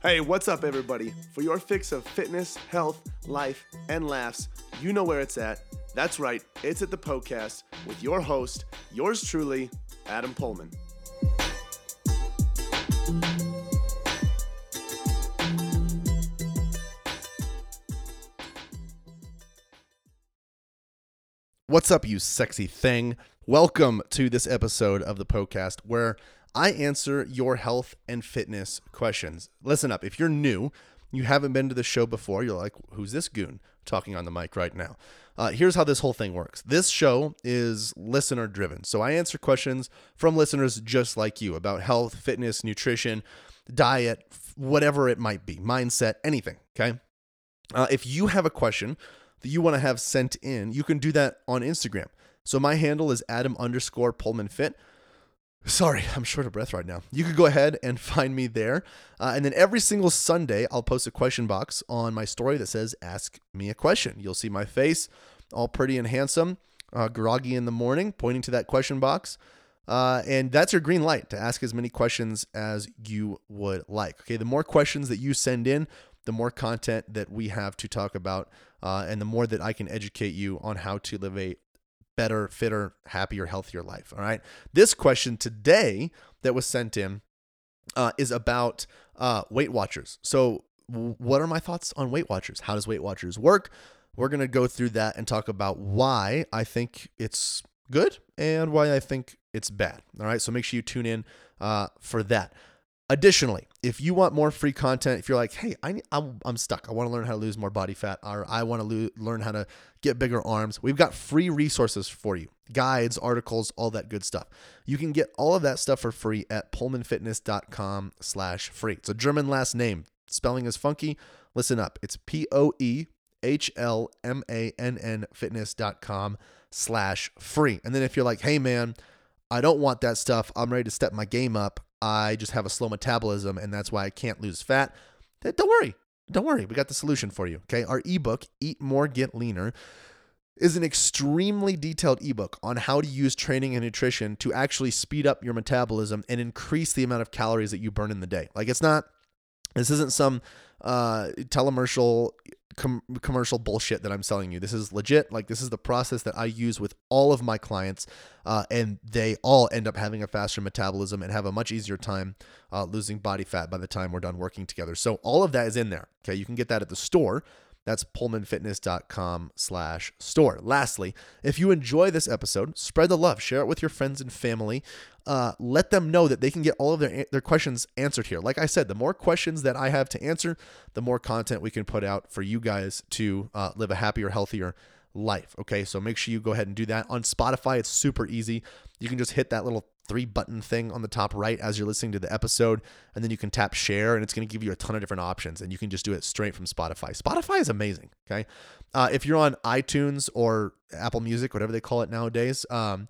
Hey, what's up, everybody? For your fix of fitness, health, life, and laughs, you know where it's at. That's right, it's at the Poecast with your host, yours truly, Adam Poehlmann. What's up, you sexy thing? Welcome to this episode of the Poecast where I answer your health and fitness questions. Listen up, if you're new, you haven't been to the show before, you're like, who's this goon talking on the mic right now? Uh, here's how this whole thing works this show is listener driven. So I answer questions from listeners just like you about health, fitness, nutrition, diet, whatever it might be, mindset, anything. Okay. Uh, if you have a question that you want to have sent in, you can do that on Instagram. So my handle is Adam underscore Poehlmann Fit. Sorry, I'm short of breath right now. You could go ahead and find me there. Uh, and then every single Sunday, I'll post a question box on my story that says, Ask me a question. You'll see my face, all pretty and handsome, uh, groggy in the morning, pointing to that question box. Uh, and that's your green light to ask as many questions as you would like. Okay, the more questions that you send in, the more content that we have to talk about, uh, and the more that I can educate you on how to live a better, fitter, happier, healthier life. All right. This question today that was sent in uh, is about uh, Weight Watchers. So, w- what are my thoughts on Weight Watchers? How does Weight Watchers work? We're going to go through that and talk about why I think it's good and why I think it's bad. All right. So, make sure you tune in uh, for that. Additionally, if you want more free content, if you're like, hey, I, I'm, I'm stuck, I want to learn how to lose more body fat, or I want to lo- learn how to get bigger arms, we've got free resources for you guides, articles, all that good stuff. You can get all of that stuff for free at poehlmannfitness.com slash free. It's a German last name. Spelling is funky. Listen up. It's P O E H L M A N N fitness.com slash free. And then if you're like, hey, man, I don't want that stuff, I'm ready to step my game up I just have a slow metabolism and that's why I can't lose fat, don't worry. Don't worry. We got the solution for you. Okay. Our ebook, Eat More, Get Leaner, is an extremely detailed ebook on how to use training and nutrition to actually speed up your metabolism and increase the amount of calories that you burn in the day. Like it's not, this isn't some uh, telemercial com- commercial bullshit that I'm selling you. This is legit. Like this is the process that I use with all of my clients, uh, and they all end up having a faster metabolism and have a much easier time uh, losing body fat by the time we're done working together. So all of that is in there. Okay, you can get that at the store. That's poehlmannfitness.com slash store. Lastly, if you enjoy this episode, spread the love, share it with your friends and family. Uh, let them know that they can get all of their, their questions answered here. Like I said, the more questions that I have to answer, the more content we can put out for you guys to uh, live a happier, healthier life. Okay, so make sure you go ahead and do that. On Spotify, it's super easy. You can just hit that little three button thing on the top right as you're listening to the episode. And then you can tap share and it's going to give you a ton of different options. And you can just do it straight from Spotify. Spotify is amazing. Okay. Uh, if you're on iTunes or Apple Music, whatever they call it nowadays, um,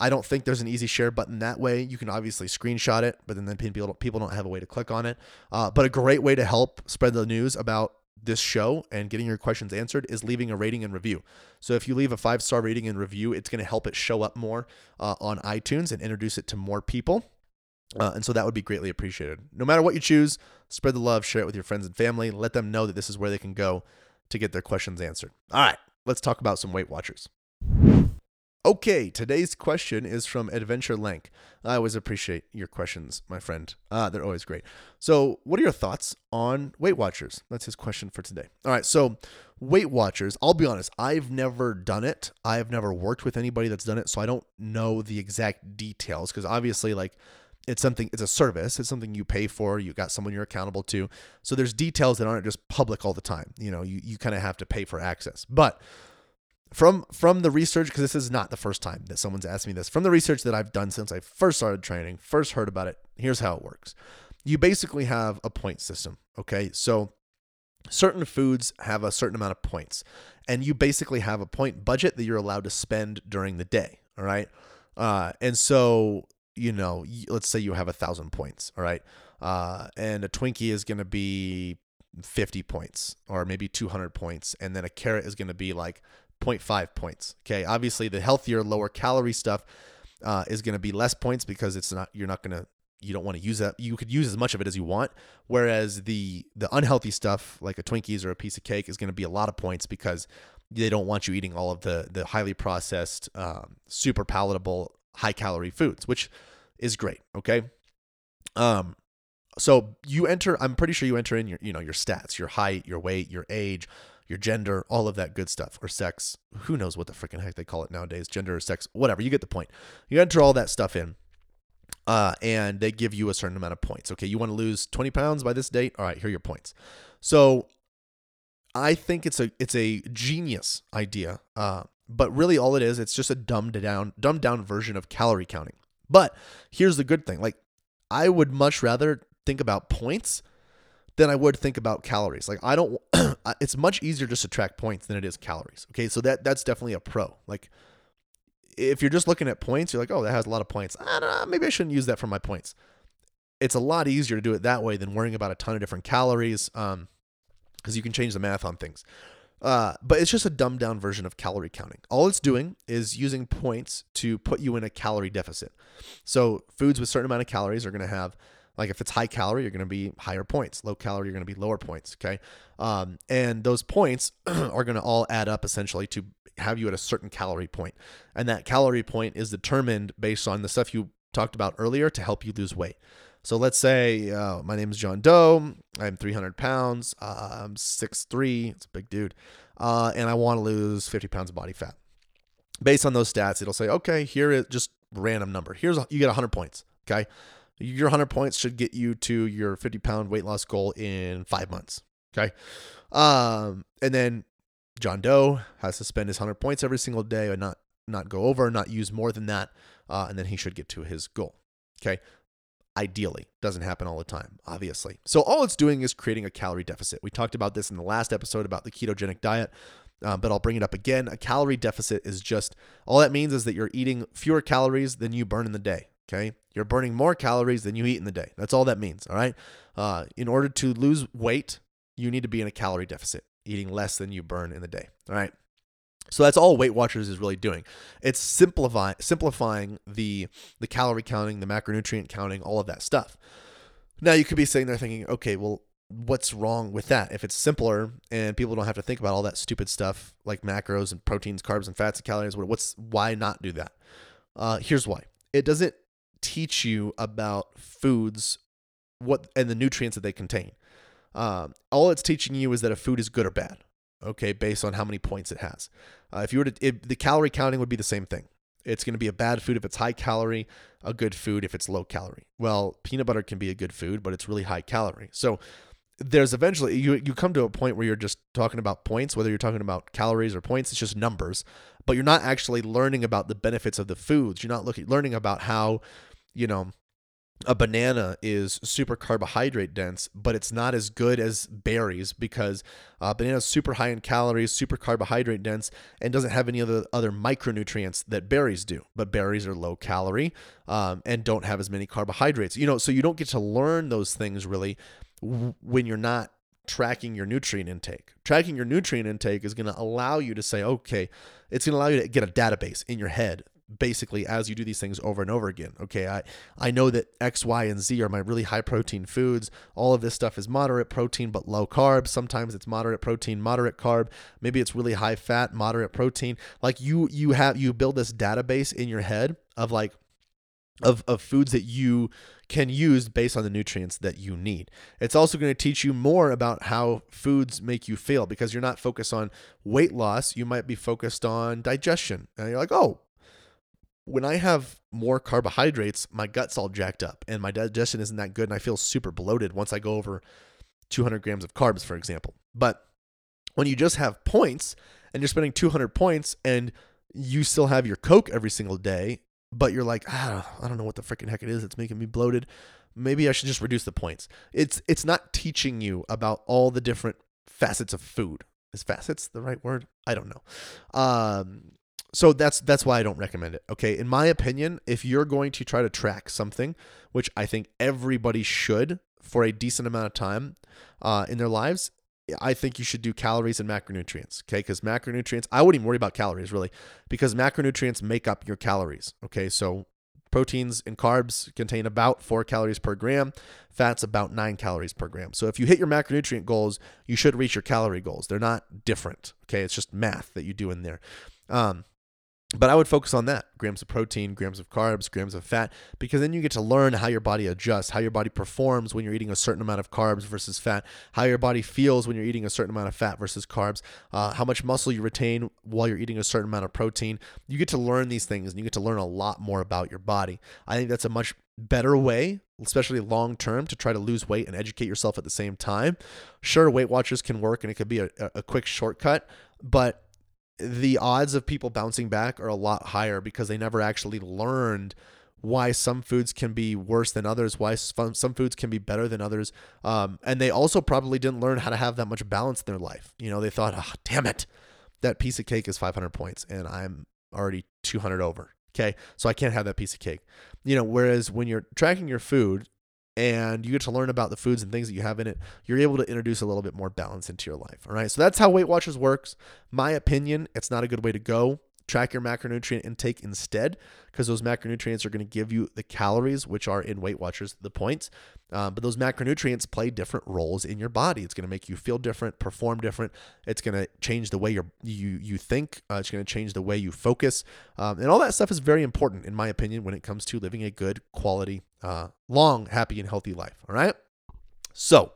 I don't think there's an easy share button that way. You can obviously screenshot it, but then, then people don't, people don't have a way to click on it. Uh, but a great way to help spread the news about this show and getting your questions answered is leaving a rating and review. So if you leave a five star rating and review, it's going to help it show up more uh, on iTunes and introduce it to more people. Uh, and so that would be greatly appreciated. No matter what you choose, spread the love, share it with your friends and family, let them know that this is where they can go to get their questions answered. All right, let's talk about some Weight Watchers. Okay, today's question is from Adventure Link. I always appreciate your questions, my friend. Uh, they're always great. So, what are your thoughts on Weight Watchers? That's his question for today. All right, so Weight Watchers, I'll be honest, I've never done it. I've never worked with anybody that's done it, so I don't know the exact details because obviously, like, it's something it's a service it's something you pay for you got someone you're accountable to so there's details that aren't just public all the time you know you, you kind of have to pay for access but from from the research because this is not the first time that someone's asked me this from the research that i've done since i first started training first heard about it here's how it works. You basically have a point system okay? So certain foods have a certain amount of points and you basically have a point budget that you're allowed to spend during the day all right? Uh, and so you know let's say you have a thousand points all right? Uh, and a twinkie is going to be 50 points or maybe 200 points and then a carrot is going to be like 0.5 points. Okay, obviously the healthier, lower calorie stuff uh, is going to be less points because it's not you're not going to you don't want to use that. You could use as much of it as you want. Whereas the the unhealthy stuff, like a Twinkies or a piece of cake, is going to be a lot of points because they don't want you eating all of the the highly processed, um, super palatable, high calorie foods, which is great. Okay. Um, so you enter. I'm pretty sure you enter in your you know your stats, your height, your weight, your age, your gender, all of that good stuff, or sex. Who knows what the freaking heck they call it nowadays? Gender or sex, whatever. You get the point. You enter all that stuff in uh, and they give you a certain amount of points. Okay, you want to lose 20 pounds by this date? All right, here are your points. So I think it's a it's a genius idea, uh, but really all it is, it's just a dumbed down dumbed down version of calorie counting. But here's the good thing: like I would much rather think about points than I would think about calories. Like I don't, it's much easier just to track points than it is calories. Okay, so that that's definitely a pro. Like if you're just looking at points, you're like, oh, that has a lot of points. I don't know, maybe I shouldn't use that for my points. It's a lot easier to do it that way than worrying about a ton of different calories, um because um, you can change the math on things. Uh, but it's just a dumbed down version of calorie counting. All it's doing is using points to put you in a calorie deficit. So foods with certain amount of calories are going to have, like if it's high calorie, you're going to be higher points. Low calorie, you're going to be lower points. Okay, um, and those points are going to all add up essentially to have you at a certain calorie point. And that calorie point is determined based on the stuff you talked about earlier to help you lose weight. So let's say uh, my name is John Doe. I'm 300 pounds. Uh, I'm 6'3. It's a big dude. Uh, and I want to lose 50 pounds of body fat. Based on those stats, it'll say, okay, here is just random number. Here's you get 100 points. Okay. Your 100 points should get you to your 50 pound weight loss goal in five months. Okay. Um, and then John Doe has to spend his 100 points every single day and not not go over, not use more than that, uh, and then he should get to his goal. Okay. Ideally, doesn't happen all the time, obviously. So all it's doing is creating a calorie deficit. We talked about this in the last episode about the ketogenic diet, uh, but I'll bring it up again. A calorie deficit is just all that means is that you're eating fewer calories than you burn in the day. Okay, you're burning more calories than you eat in the day. That's all that means. All right. Uh, in order to lose weight, you need to be in a calorie deficit eating less than you burn in the day. All right. So that's all Weight Watchers is really doing. It's simplifying simplifying the the calorie counting, the macronutrient counting, all of that stuff. Now you could be sitting there thinking, okay, well, what's wrong with that? If it's simpler and people don't have to think about all that stupid stuff like macros and proteins, carbs and fats and calories, what's why not do that? Uh, here's why. It doesn't teach you about foods what and the nutrients that they contain. Um, all it's teaching you is that a food is good or bad, okay, based on how many points it has. Uh, if you were to, it, the calorie counting would be the same thing. It's going to be a bad food if it's high calorie, a good food if it's low calorie. Well, peanut butter can be a good food, but it's really high calorie. So there's eventually you you come to a point where you're just talking about points, whether you're talking about calories or points, it's just numbers, but you're not actually learning about the benefits of the foods. You're not looking learning about how, you know, a banana is super carbohydrate dense, but it's not as good as berries because uh, banana is super high in calories, super carbohydrate dense, and doesn't have any of the other micronutrients that berries do. But berries are low calorie um, and don't have as many carbohydrates. You know, so you don't get to learn those things really when you're not tracking your nutrient intake. Tracking your nutrient intake is going to allow you to say, okay, it's going to allow you to get a database in your head basically as you do these things over and over again. Okay, I, I know that X, Y, and Z are my really high protein foods. All of this stuff is moderate protein but low carb. Sometimes it's moderate protein, moderate carb. Maybe it's really high fat, moderate protein. Like you you have you build this database in your head of like of, of foods that you can use based on the nutrients that you need. It's also going to teach you more about how foods make you feel because you're not focused on weight loss. You might be focused on digestion. And you're like, oh, when I have more carbohydrates, my gut's all jacked up and my digestion isn't that good and I feel super bloated once I go over 200 grams of carbs, for example. But when you just have points and you're spending 200 points and you still have your Coke every single day, but you're like, ah, I don't know what the freaking heck it is. It's making me bloated. Maybe I should just reduce the points. It's it's not teaching you about all the different facets of food. Is facets the right word? I don't know. Um, so that's that's why I don't recommend it. Okay, in my opinion, if you're going to try to track something, which I think everybody should for a decent amount of time uh, in their lives, I think you should do calories and macronutrients. Okay, because macronutrients, I wouldn't even worry about calories really, because macronutrients make up your calories. Okay, so Proteins and carbs contain about four calories per gram, fats about nine calories per gram. So if you hit your macronutrient goals, you should reach your calorie goals. They're not different. Okay. It's just math that you do in there. Um, but I would focus on that grams of protein, grams of carbs, grams of fat, because then you get to learn how your body adjusts, how your body performs when you're eating a certain amount of carbs versus fat, how your body feels when you're eating a certain amount of fat versus carbs, uh, how much muscle you retain while you're eating a certain amount of protein. You get to learn these things and you get to learn a lot more about your body. I think that's a much better way, especially long term, to try to lose weight and educate yourself at the same time. Sure, Weight Watchers can work and it could be a, a quick shortcut, but the odds of people bouncing back are a lot higher because they never actually learned why some foods can be worse than others, why some, foods can be better than others. Um, and they also probably didn't learn how to have that much balance in their life. You know, they thought, oh, damn it, that piece of cake is 500 points and I'm already 200 over. Okay. So I can't have that piece of cake. You know, whereas when you're tracking your food and you get to learn about the foods and things that you have in it, you're able to introduce a little bit more balance into your life. All right. So that's how Weight Watchers works. My opinion, it's not a good way to go track your macronutrient intake instead because those macronutrients are going to give you the calories which are in weight watchers the points. Um, but those macronutrients play different roles in your body. It's going to make you feel different perform different. It's going to change the way you you you think. Uh, it's going to change the way you focus. Um, and all that stuff is very important in my opinion when it comes to living a good quality uh, long happy and healthy life all right? So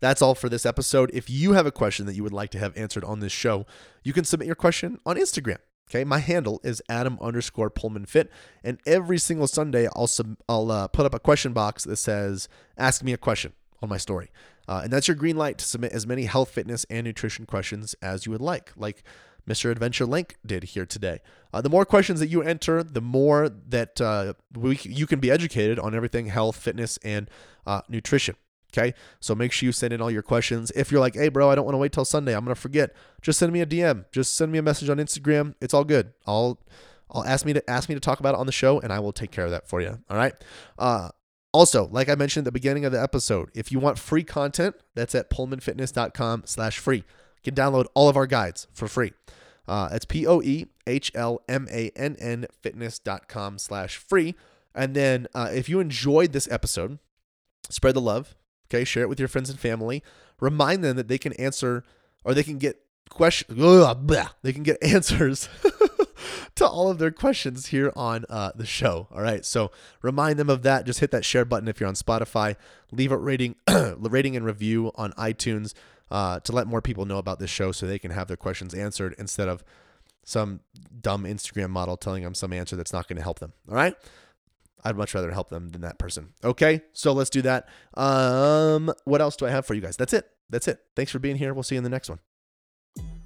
that's all for this episode. If you have a question that you would like to have answered on this show, you can submit your question on Instagram Okay, my handle is Adam underscore Poehlmann Fit, and every single Sunday I'll sub, I'll uh, put up a question box that says "Ask me a question" on my story, uh, and that's your green light to submit as many health, fitness, and nutrition questions as you would like, like Mr. Adventure Link did here today. Uh, the more questions that you enter, the more that uh, we, you can be educated on everything health, fitness, and uh, nutrition. Okay. So make sure you send in all your questions. If you're like, hey, bro, I don't want to wait till Sunday, I'm going to forget, just send me a DM. Just send me a message on Instagram. It's all good. I'll, I'll ask me to ask me to talk about it on the show and I will take care of that for you. All right. Uh, also, like I mentioned at the beginning of the episode, if you want free content, that's at poehlmannfitness.com slash free. You can download all of our guides for free. Uh, it's P-O-E-H-L-M-A-N-N fitness.com slash free. And then uh, if you enjoyed this episode, spread the love, Okay, share it with your friends and family. Remind them that they can answer or they can get questions. They can get answers to all of their questions here on uh, the show. All right, so remind them of that. Just hit that share button if you're on Spotify. Leave a rating, rating and review on iTunes uh, to let more people know about this show, so they can have their questions answered instead of some dumb Instagram model telling them some answer that's not going to help them. All right. I'd much rather help them than that person. Okay, so let's do that. Um, what else do I have for you guys? That's it. That's it. Thanks for being here. We'll see you in the next one.